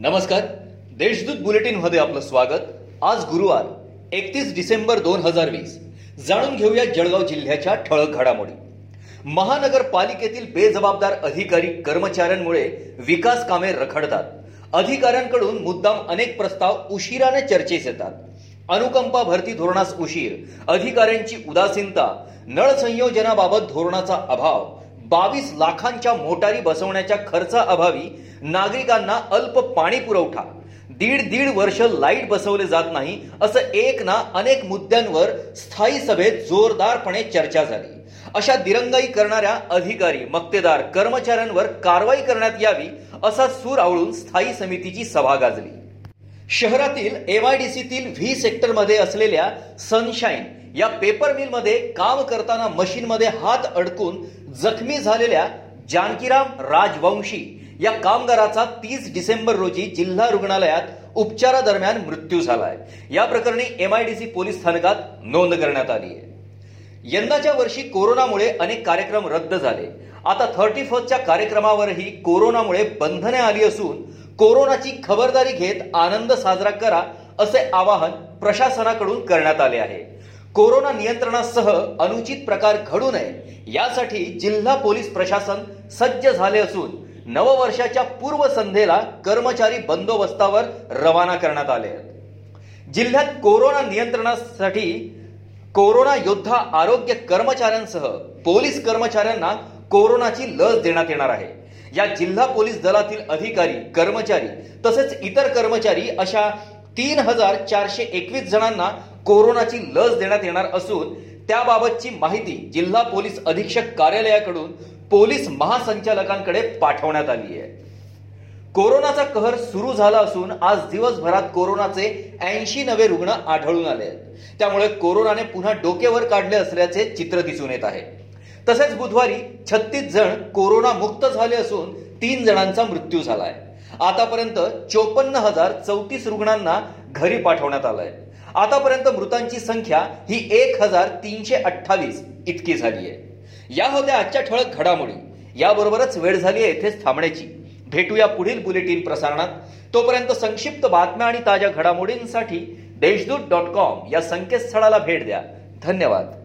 नमस्कार. देशदूत बुलेटिनमध्ये आपलं स्वागत. आज गुरुवार एकतीस डिसेंबर दोन हजार वीस. जाणून घेऊया जळगाव जिल्ह्याच्या ठळक घडामोडी. महानगरपालिकेतील बेजबाबदार अधिकारी कर्मचाऱ्यांमुळे विकास कामे रखडतात. अधिकाऱ्यांकडून मुद्दाम अनेक प्रस्ताव उशिराने चर्चेस येतात. अनुकंपा भरती धोरणास उशीर अधिकाऱ्यांची उदासीनता नळ संयोजनाबाबत धोरणाचा अभाव बावीस लाखांच्या मोटारी बसवण्याच्या खर्चाअभावी नागरिकांना अल्प पाणी पुरवठा. दीड दीड वर्ष लाइट बसवले जात नाही असं एक ना अनेक मुद्द्यांवर स्थायी सभेत जोरदारपणे चर्चा झाली. अशा दिरंगाई करणाऱ्या अधिकारी मक्तेदार कर्मचाऱ्यांवर कारवाई करण्यात यावी असा सूर आवळून स्थायी समितीची सभा गाजली. शहरातील एमआयडीसीतील व्ही सेक्टरमध्ये असलेल्या सनशाईन या पेपर मिलमध्ये काम करताना मशीनमध्ये हात अडकून जखमी झालेल्या जानकीराम राजवंशी या कामगाराचा तीस डिसेंबर रोजी जिल्हा रुग्णालयात उपचारादरम्यान मृत्यू झालाय. या प्रकरणी एमआयडीसी पोलीस स्थानकात नोंद करण्यात आली आहे. यंदाच्या वर्षी कोरोनामुळे अनेक कार्यक्रम रद्द झाले. आता थर्टी फर्स्टच्या कार्यक्रमावरही कोरोनामुळे बंधने आली असून कोरोनाची खबरदारी घेत आनंद साजरा करा असे आवाहन प्रशासनाकडून करण्यात आले आहे. कोरोना नियंत्रणासह अनुचित प्रकार घडू नये यासाठी जिल्हा पोलीस प्रशासन सज्ज झाले असून नववर्षाच्या पूर्वसंध्येला कर्मचारी बंदोबस्तावर रवाना करण्यात आले आहेत. जिल्ह्यात कोरोना नियंत्रणासाठी कोरोना योद्धा आरोग्य कर्मचाऱ्यांसह पोलीस कर्मचाऱ्यांना कोरोनाची लस देण्यात येणार आहे. या जिल्हा पोलीस दलातील अधिकारी कर्मचारी तसेच इतर कर्मचारी अशा तीन हजार चारशे एकवीस जणांना कोरोनाची लस देण्यात येणार असून त्याबाबतची माहिती जिल्हा पोलीस अधीक्षक कार्यालयाकडून पोलीस महासंचालकांकडे पाठवण्यात आली आहे. कोरोनाचा कहर सुरू झाला असून आज दिवसभरात कोरोनाचे ऐंशी नवे रुग्ण आढळून आले आहेत. त्यामुळे कोरोनाने पुन्हा डोकेवर काढले असल्याचे चित्र दिसून येत आहे. तसेच बुधवारी छत्तीस जण कोरोना मुक्त झाले असून तीन जणांचा मृत्यू झालाय. आतापर्यंत चोपन्न हजार चौतीस रुग्णांना घरी पाठवण्यात आलंय. आतापर्यंत मृतांची संख्या ही एक हजार तीनशे अठ्ठावीस इतकी झाली आहे. या होत्या आजच्या ठळक घडामोडी. याबरोबरच वेळ झाली आहे येथेच थांबण्याची. भेटूया पुढील बुलेटिन प्रसारणात. तोपर्यंत संक्षिप्त बातम्या आणि ताज्या घडामोडींसाठी देशदूत डॉट कॉम या संकेतस्थळाला भेट द्या. धन्यवाद.